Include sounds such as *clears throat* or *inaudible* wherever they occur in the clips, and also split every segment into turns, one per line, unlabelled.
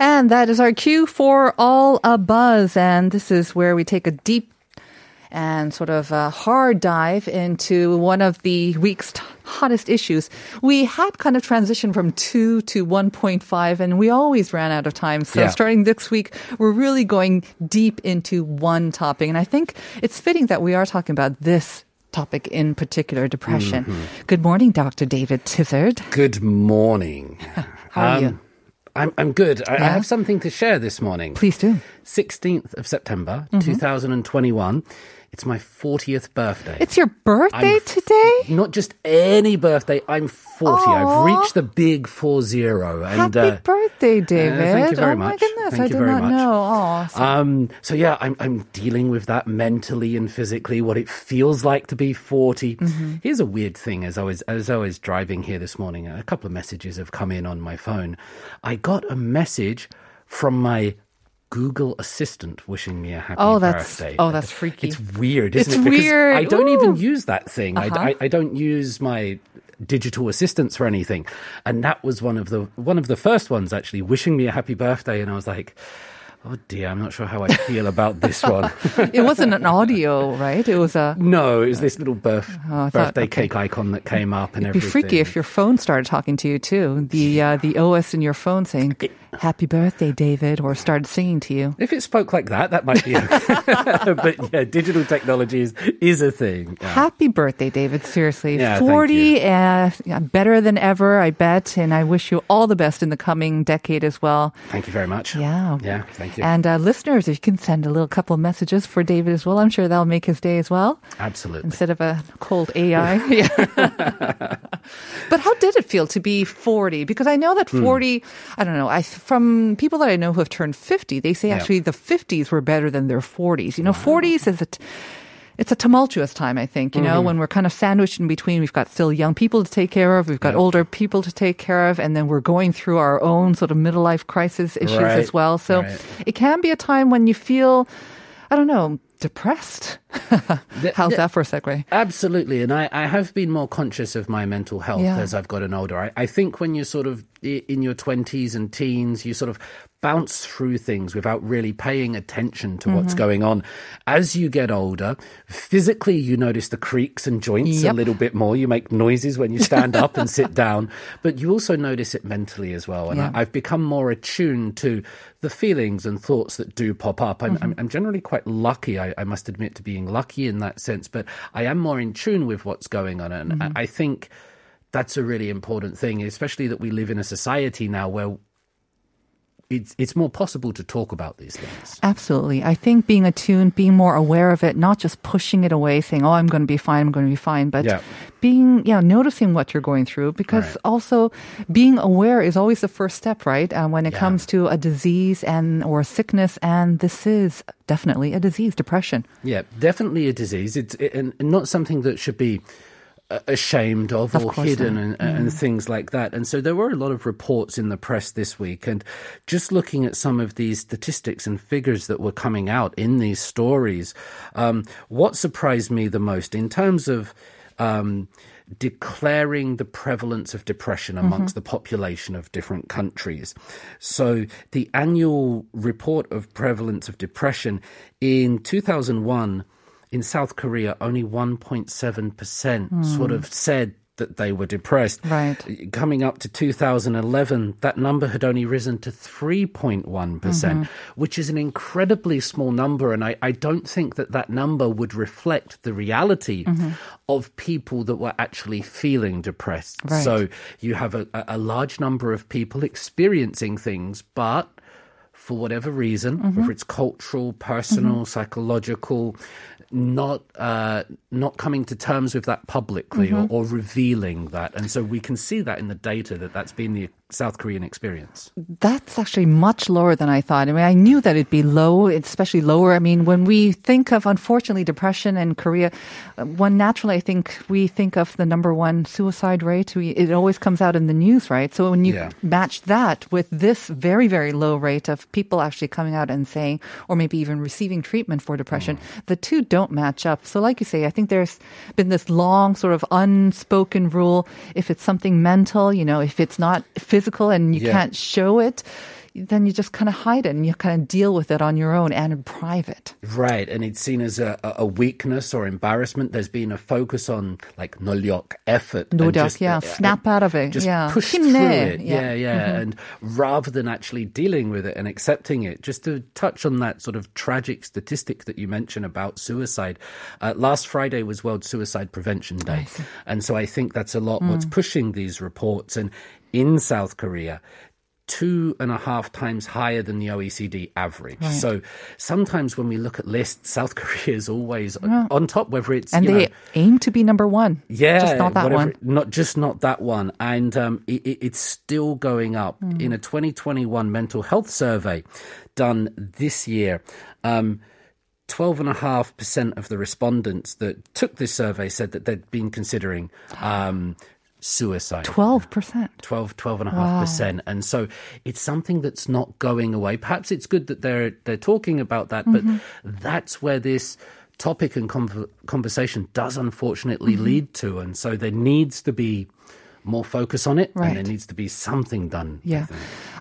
And that is our cue for All a Buzz. And this is where we take a deep and sort of a hard dive into one of the week's t- hottest issues. We had kind of transitioned from two to 1.5 and we always ran out of time. So
Yeah.
starting this week, we're really going deep into one topic. And I think it's fitting that we are talking about this topic in particular, depression. Mm-hmm. Good morning, Dr. David Tizzard.
Good morning. *laughs*
How are
um, you? I'm, I'm good. I, I have something to share this morning.
Please do.
16th of September,
Mm-hmm.
2021. It's my 40th birthday.
It's your birthday
I'm-
today?
Not just any birthday. I'm 40.
Aw.
I've reached the big four zero. And
Happy
uh,
birthday, David.
thank you very
oh my
much.
goodness,
Thank
I
you
did
very
not
much.
know. Oh, so-
Um, so yeah, I'm I'm dealing with that mentally and physically, what it feels like to be 40.
Mm-hmm.
Here's a weird thing: as I was as I was driving here this morning, a couple of messages have come in on my phone. I got a message from my Google Assistant wishing me a happy
Oh, that's-
birthday.
oh, that's freaky.
It's weird, isn't
It's
it? Because
weird.
I don't even use that thing. I,
Uh-huh.
I, I don't use my digital assistants for anything, and that was one of the one of the first ones actually wishing me a happy birthday, and I was like. Oh dear, I'm not sure how I feel about this one. *laughs*
it wasn't an audio, right? It was a.
no, it was this little birth,
Oh, I thought-
birthday
okay.
cake icon that came up and everything.
It'd be freaky if your phone started talking to you too. The uh, the OS in your phone saying "Happy birthday, David," or started singing to you.
If it spoke like that, that might be okay. *laughs* but yeah, digital technology is, is a thing. Yeah.
Happy birthday, David! Seriously,
Yeah, thank
forty, uh, yeah, better than ever, I bet. And I wish you all the best in the coming decade as well.
Thank you very much.
Yeah.
Yeah, thank you.
And uh, listeners, if you can send a little couple of messages for David as well, I'm sure that'll make his day as well.
Absolutely.
instead of a cold AI. Yeah. *laughs* *laughs* but how did it feel to be 40? Because I know
Hmm.
that 40, I don't know, I from people that I know who have turned 50, they say
Yeah.
actually the 50s were better than their 40s. You know, 40s is a t- it's a tumultuous time, I think, you
Mm-hmm.
know, when we're kind of sandwiched in between. We've got still young people to take care of, we've got
Yep.
older people to take care of, and then we're going through our own sort of middle life crisis issues
Right,
as well. So
right.
it can be a time when you feel, I don't know, depressed. How's that for a segue?
Absolutely. And I, I have been more conscious of my mental health
Yeah.
as I've gotten older. I, I think when you're sort of in your 20s and teens, you sort of bounce through things without really paying attention to what's
Mm-hmm.
going on. As you get older, physically you notice the creaks and joints a little bit more. You make noises when you stand up and sit *laughs* down, but you also notice it mentally as well. And
Yeah.
I, I've become more attuned to the feelings and thoughts that do pop up. I'm, I'm, I'm generally quite lucky, I, I must admit, to being lucky in that sense, but I am more in tune with what's going on. And I, mm-hmm. I think that's a really important thing, especially that we live in a society now where it's, it's more possible to talk about these things.
Absolutely. I think being attuned, being more aware of it, not just pushing it away, saying, oh, I'm going to be fine, I'm going to be fine, but
Yeah.
being, you know, noticing what you're going through because
Right.
also being aware is always the first step, right? Uh, when it
Yeah.
comes to a disease and or a sickness. And this is definitely a disease, depression.
Yeah, definitely a disease. It's it, and not something that should be ashamed of,
Of
or hidden and, and things like that. And so there were a lot of reports in the press this week, and just looking at some of these statistics and figures that were coming out in these stories, um, what surprised me the most in terms of. Um, declaring the prevalence of depression amongst the population of different countries. So the annual report of prevalence of depression in 2001 in South Korea, only 1.7% hmm. sort of said that they were depressed.
Right.
Coming up to 2011, that number had only risen to 3.1%, percent mm-hmm. which is an incredibly small number. And I, I don't think that that number would reflect the reality mm-hmm. of people that were actually feeling depressed.
Right.
So you have a a large number of people experiencing things, but for whatever reason, mm-hmm. whether it's cultural, personal, mm-hmm. psychological, not uh, not coming to terms with that publicly mm-hmm. or, or revealing that, and so we can see that in the data that that's been the South Korean experience?
That's actually much lower than I thought. I mean, I knew that it'd be low, especially lower. I mean, when we think of, unfortunately, depression in Korea, uh, one naturally, I think we think of the number one suicide rate. We, it always comes out in the news, right? So when you
Yeah.
match that with this very, very low rate of people actually coming out and saying, or maybe even receiving treatment for depression,
Mm.
the two don't match up. So, like you say, I think there's been this long sort of unspoken rule. If it's something mental, you know, if it's not physical and you
Yeah.
can't show it, then you just kind of hide it and you kind of deal with it on your own and in private.
Right, and it's seen as a, a a weakness or embarrassment. There's been a focus on like 노력, effort, and
노력,
just,
yeah,
uh,
snap out of it,
just
yeah.
push
힘내,
through it,
yeah.
yeah, yeah, and rather than actually dealing with it and accepting it. Just to touch on that sort of tragic statistic that you mentioned about suicide, uh, last Friday was World Suicide Prevention Day, and so I think that's a lot what's
Mm.
pushing these reports. And in South Korea, two and a half times higher than the OECD average. So sometimes when we look at lists, *laughs* South Korea is always on top, whether it's
And they
know,
aim to be number one.
yeah,
Just not that
whatever-
one.
Not just not that one, and um, it, it- it's still going up
Hmm.
in a 2021 mental health survey done this year. Um, 12.5% of the respondents that took this survey said that they'd been considering um, suicide.
12%.
12 12.5% and so it's something that's not going away perhaps it's good that they're they're talking about that but
Mm-hmm.
that's where this topic and conv- conversation does unfortunately
Mm-hmm.
lead to and so there needs to be more focus on it
Right.
and there needs to be something done
Yeah.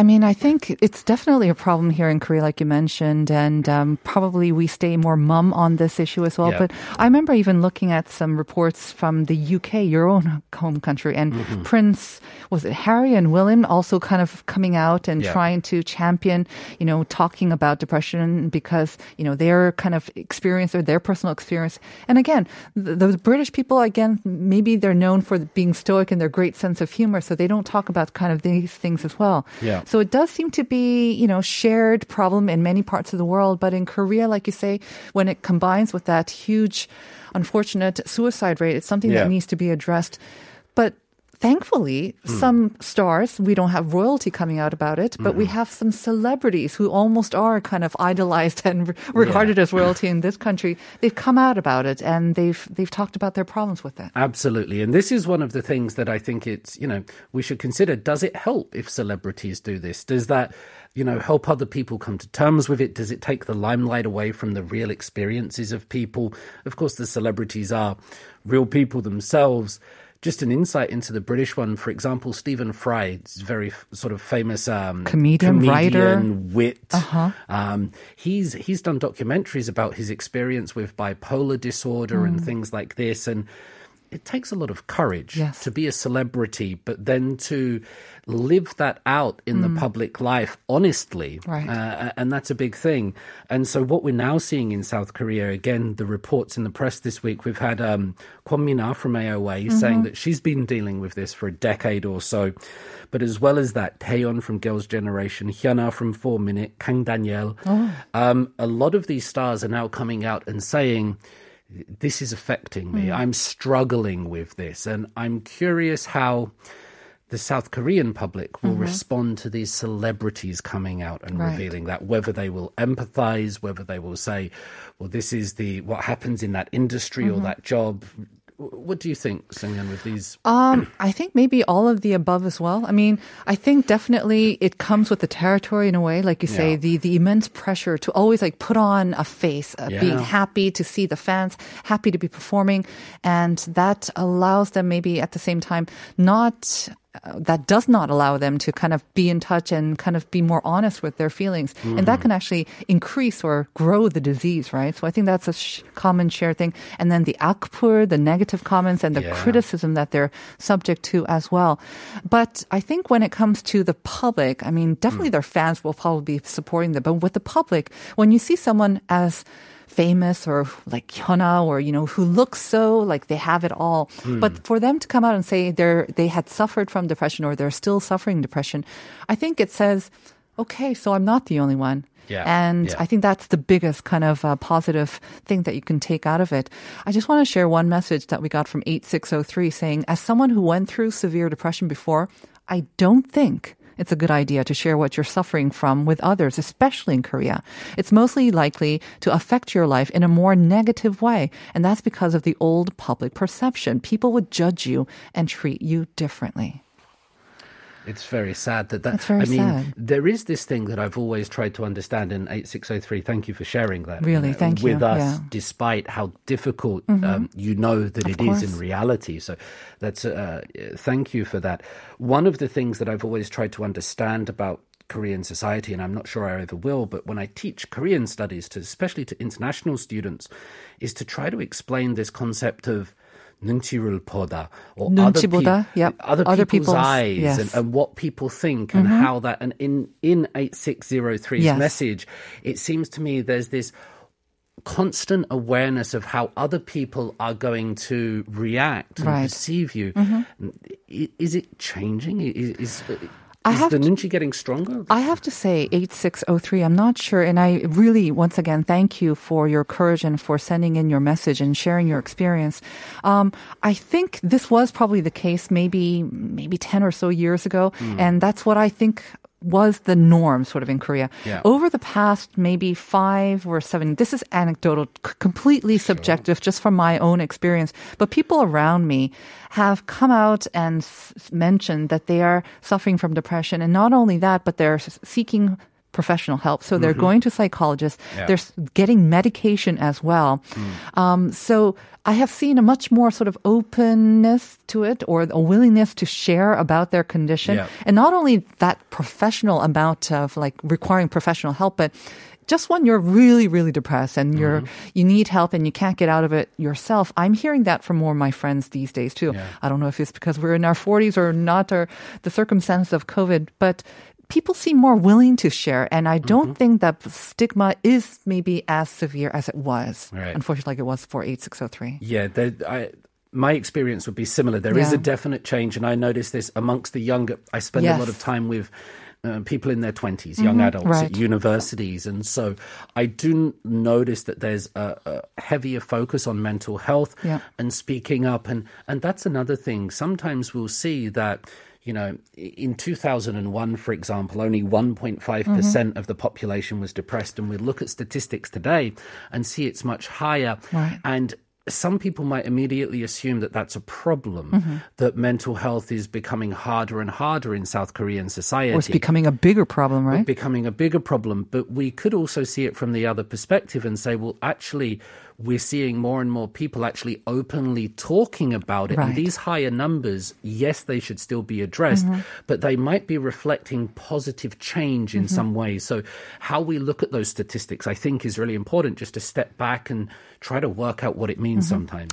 I mean, I think it's definitely a problem here in Korea, like you mentioned, and um, probably we stay more mum on this issue as well.
Yeah.
But I remember even looking at some reports from the UK, your own *laughs* home country, and
Mm-hmm.
Prince, was it Harry and William also kind of coming out and
Yeah.
trying to champion, you know, talking about depression because, you know, their kind of experience or their personal experience. And again, th- those British people, again, maybe they're known for being stoic and their great sense of humor, so they don't talk about kind of these things as well.
Yeah.
So it does seem to be, you know, shared problem in many parts of the world. But in Korea, like you say, when it combines with that huge, unfortunate suicide rate, it's something
Yeah.
that needs to be addressed. But thankfully, hmm. some stars, we don't have royalty coming out about it, but we have some celebrities who almost are kind of idolized *laughs* and re- regarded as royalty in this country. They've come out about it and they've they've talked about their problems with it.
Absolutely. And this is one of the things that I think it's, you know, we should consider. Does it help if celebrities do this? Does that, you know, help other people come to terms with it? Does it take the limelight away from the real experiences of people? Of course, the celebrities are real people themselves. Just an insight into the British one, for example, Stephen Fry, very f- sort of famous um,
Comedian, writer.
comedian, wit. Um, he's he's done documentaries about his experience with bipolar disorder and things like this, and it takes a lot of courage
Yes.
to be a celebrity, but then to live that out in the public life honestly,
Right.
uh, and that's a big thing. And so, what we're now seeing in South Korea, again, the reports in the press this week, we've had um, Kwon Mina from AOA saying that she's been dealing with this for a decade or so. But as well as that, Taeyeon from Girls' Generation, Hyuna from Four Minute, Kang Daniel, um, a lot of these stars are now coming out and saying, this is affecting me. Hmm. I'm struggling with this. And I'm curious how the South Korean public will mm-hmm. respond to these celebrities coming out and
Right.
revealing that, whether they will empathize, whether they will say, well, this is the what happens in that industry or mm-hmm. that job. What do you think, Sungyeon, with these?
Um, I think maybe all of the above as well. I mean, I think definitely it comes with the territory in a way, like you say,
Yeah.
the the immense pressure to always like put on a face, uh, being happy to see the fans, happy to be performing, and that allows them maybe at the same time not. That does not allow them to kind of be in touch and kind of be more honest with their feelings. And that hmm. can actually increase or grow the disease, right? So I think that's a sh- common shared thing. And then the akpur, the negative comments and the
Yeah.
criticism that they're subject to as well. But I think when it comes to the public, I mean, definitely hmm. their fans will probably be supporting them. But with the public, when you see someone as famous or like Hyuna or you know who looks so like they have it all but for them to come out and say they're they had suffered from depression or they're still suffering depression i think it says okay so i'm not the only one
Yeah,
and
yeah.
I think that's the biggest kind of uh, positive thing that you can take out of it. I just want to share one message that we got from 8603 saying, as someone who went through severe depression before, I don't think it's a good idea to share what you're suffering from with others, especially in Korea. It's mostly likely to affect your life in a more negative way. And that's because of the old public perception. People would judge you and treat you differently.
It's very sad that that.
It's very
I mean,
sad.
there is this thing that I've always tried to understand in 8603. Thank you for sharing that.
Really, thank you.
With us,
Yeah. Mm-hmm.
despite how difficult um, you know that it is in
course.
reality. So that's, uh, thank you for that. One of the things that I've always tried to understand about Korean society, and I'm not sure I ever will, but when I teach Korean studies to, especially to international students, is to try to explain this concept of 눈치를 보다 or other,
눈치보다,
peop-
yep.
other,
Other
people's,
people's-
eyes
yes.
and, and what people think and how that and in in 8603's
Yes.
message it seems to me there's this constant awareness of how other people are going to react and
Right.
perceive you I- is it changing is is,
I
is
have
the
to-
nunchi getting stronger
I have to say 8603. I'm not sure. And I really, once again, thank you for your courage and for sending in your message and sharing your experience. Um, I think this was probably the case maybe, maybe 10 or so years ago.
Hmm.
And that's what I think was the norm sort of in Korea.
Yeah.
Over the past maybe five or seven, this is anecdotal, c- completely subjective, just from my own experience. But people around me have come out and s- mentioned that they are suffering from depression. And not only that, but they're seeking professional help. So they're mm-hmm. going to psychologists.
Yeah.
They're getting medication as well. Mm. Um, so I have seen a much more sort of openness to it or a willingness to share about their condition.
Yeah.
And not only that professional amount of like requiring professional help, but just when you're really, really depressed and you're mm-hmm. you need help and you can't get out of it yourself. I'm hearing that from more of my friends these days too. I don't know if it's because we're in our 40s or not, or the circumstance of COVID, but people seem more willing to share. And I don't think that stigma is maybe as severe as it was,
Right.
unfortunately, like it was for 8603.
Yeah, I, my experience would be similar. There is
Yeah.
a definite change, and I notice this amongst the younger. I spend a lot of time with uh, people in their 20s, young adults
right.
at universities. And so I do notice that there's a, a heavier focus on mental health
Yeah.
and speaking up. And, and that's another thing. Sometimes we'll see that. You know, in 2001, for example, only 1.5%
Mm-hmm.
of the population was depressed. And we look at statistics today and see it's much higher.
Right.
And some people might immediately assume that that's a problem,
Mm-hmm.
that mental health is becoming harder and harder in South Korean society.
Or it's becoming a bigger problem, right?
becoming a bigger problem. But we could also see it from the other perspective and say, well, actually, we're seeing more and more people actually openly talking about it.
Right.
And these higher numbers, yes, they should still be addressed,
Mm-hmm.
but they might be reflecting positive change in some ways. So, how we look at those statistics, I think, is really important just to step back and try to work out what it means
Mm-hmm.
sometimes.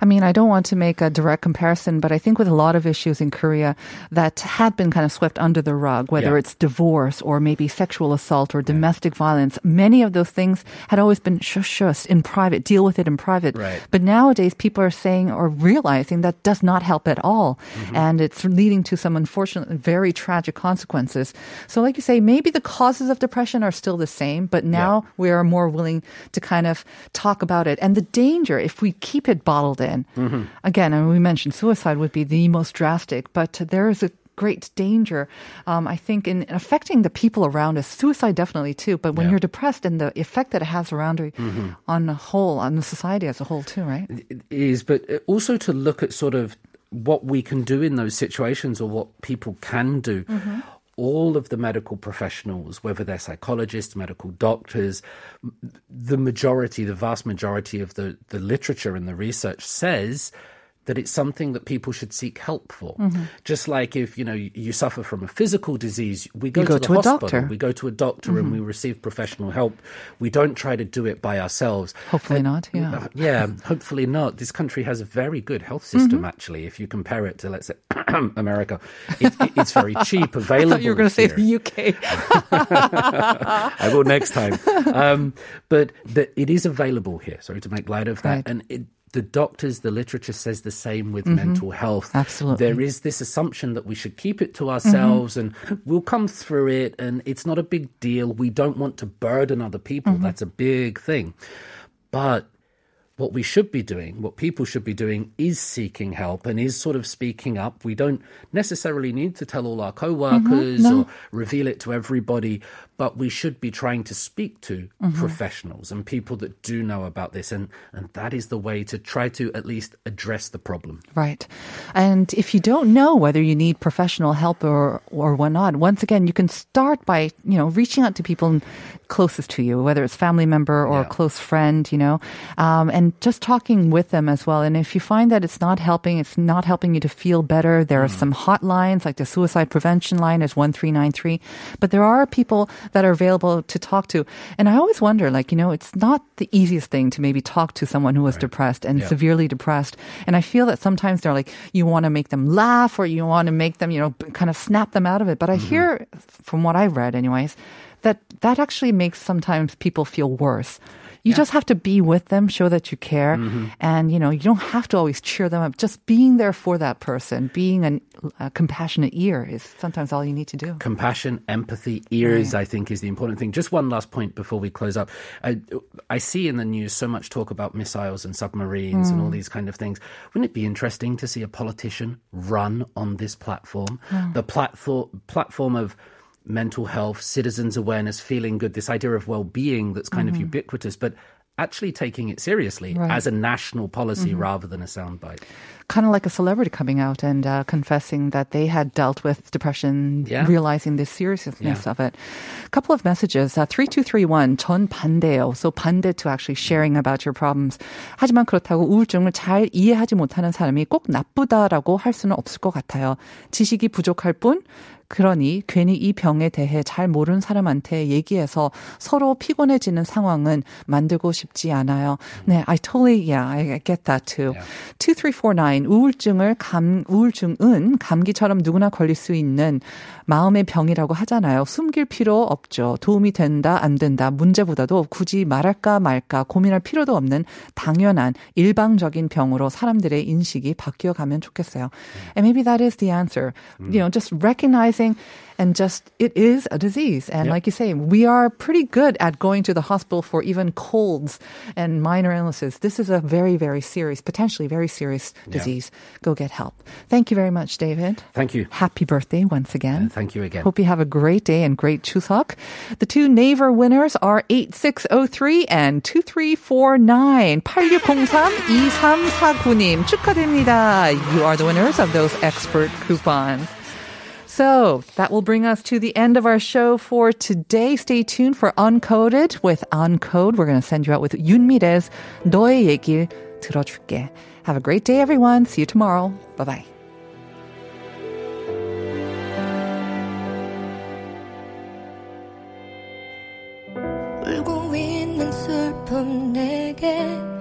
I mean, I don't want to make a direct comparison, but I think with a lot of issues in Korea that had been kind of swept under the rug, whether
Yeah.
it's divorce or maybe sexual assault or domestic violence, many of those things had always been shush shush in private, deal with it in private.
Right.
But nowadays, people are saying or realizing that does not help at all.
Mm-hmm.
And it's leading to some unfortunate, very tragic consequences. So, like you say, maybe the causes of depression are still the same, but now we are more willing to kind of talk about it. And the danger, if we keep it bottled in,
Mm-hmm.
again, and we mentioned suicide would be the most drastic, but there is a great danger, um, I think, in affecting the people around us. Suicide definitely too, but when
Yeah.
you're depressed and the effect that it has around you mm-hmm. on the whole, on the society as a whole too, right?
It is, but uh, also to look at sort of what we can do in those situations or what people can do. Mm-hmm. All of the medical professionals, whether they're psychologists, medical doctors, the majority, the vast majority of the, the literature and the research says that it's something that people should seek help for. Just like if, you know, you, suffer from a physical disease, we go,
go
to the
to a doctor. Mm-hmm.
we go to a doctor and we receive professional help. We don't try to do it by ourselves.
Hopefully not, yeah. *laughs*
Yeah, hopefully not. This country has a very good health system,
Mm-hmm.
actually. If you compare it to, let's say, *clears throat* America, it, it, it's very *laughs* cheap, available.
I thought you were going to say the UK. *laughs*
I will next time. Um, but the, it is available here. Sorry to make light of that.
Right.
And it, the doctors, the literature says the same with mental health.
Mm-hmm. Absolutely.
There is this assumption that we should keep it to ourselves and we'll come through it and it's not a big deal. We don't want to burden other people.
Mm-hmm.
That's a big thing. But what we should be doing, what people should be doing, is seeking help and is sort of speaking up. We don't necessarily need to tell all our coworkers or reveal it to everybody, but we should be trying to speak to professionals and people that do know about this. And, and that is the way to try to at least address the problem.
Right. And if you don't know whether you need professional help or, or whatnot, once again, you can start by, you know, reaching out to people closest to you, whether it's family member or a
Yeah.
close friend, you know, um, and just talking with them as well. And if you find that it's not helping, it's not helping you to feel better, there are some hotlines like the suicide prevention line is 1393, but there are people that are available to talk to. And I always wonder, like, you know, it's not the easiest thing to maybe talk to someone who is depressed and
Yeah.
severely depressed. And I feel that sometimes they're like, you want to make them laugh or you want to make them, you know, kind of snap them out of it. But I mm-hmm. hear, from what I've read anyways, that that actually makes sometimes people feel worse. You just have to be with them, show that you care, mm-hmm. and you know you don't have to always cheer them up. Just being there for that person, being an, a compassionate ear, is sometimes all you need to do.
compassion, empathy, ears, I think, is the important thing. Just one last point before we close up. I, I see in the news so much talk about missiles and submarines and all mm. these kind of things. Wouldn't it be interesting to see a politician run on this platform? The platform, platform of mental health, citizens' awareness, feeling good, this idea of well-being that's kind of mm-hmm. ubiquitous, but actually taking it seriously
Right.
as a national policy mm-hmm. rather than a soundbite
Kind of like a celebrity coming out and uh, confessing that they had dealt with depression,
Yeah.
realizing the seriousness
Yeah.
of it. A couple of messages. Uh, 3231, 전 반대요. So 반대 to actually sharing about your problems. 하지만 그렇다고 우울증을 잘 이해하지 못하는 사람이 꼭 나쁘다라고 할 수는 없을 것 같아요. 지식이 부족할 뿐, 그러니 괜히 이 병에 대해 잘 모르는 사람한테 얘기해서 서로 피곤해지는 상황은 만들고 싶지 않아요. 네, I totally, yeah, I get that too. 2349, 우울증을 감, 우울증은 감기처럼 누구나 걸릴 수 있는 마음의 병이라고 하잖아요. 숨길 필요 없죠. 도움이 된다, 안 된다, 문제보다도 굳이 말할까 말까 고민할 필요도 없는 당연한 일방적인 병으로 사람들의 인식이 바뀌어 가면 좋겠어요. And maybe that is the answer. You know, just recognizing and just it is a disease. And yep. like you say, we are pretty good at going to the hospital for even colds and minor illnesses. This is a very, very serious, potentially very serious disease. Yep. Go get help. Thank you very much, David.
Thank you.
Happy birthday once again.
Uh, thank you again.
Hope you have a great day and great Chuseok. The two Naver winners are 8603 and 2349. 8603 2349. You are the winners of those expert coupons. So that will bring us to the end of our show for today. Stay tuned for Uncoded with Uncode. We're going to send you out with 윤미래's 너의 얘길 들어줄게. Have a great day, everyone. See you tomorrow. Bye bye.
울고 있는 슬픔 내게 힘든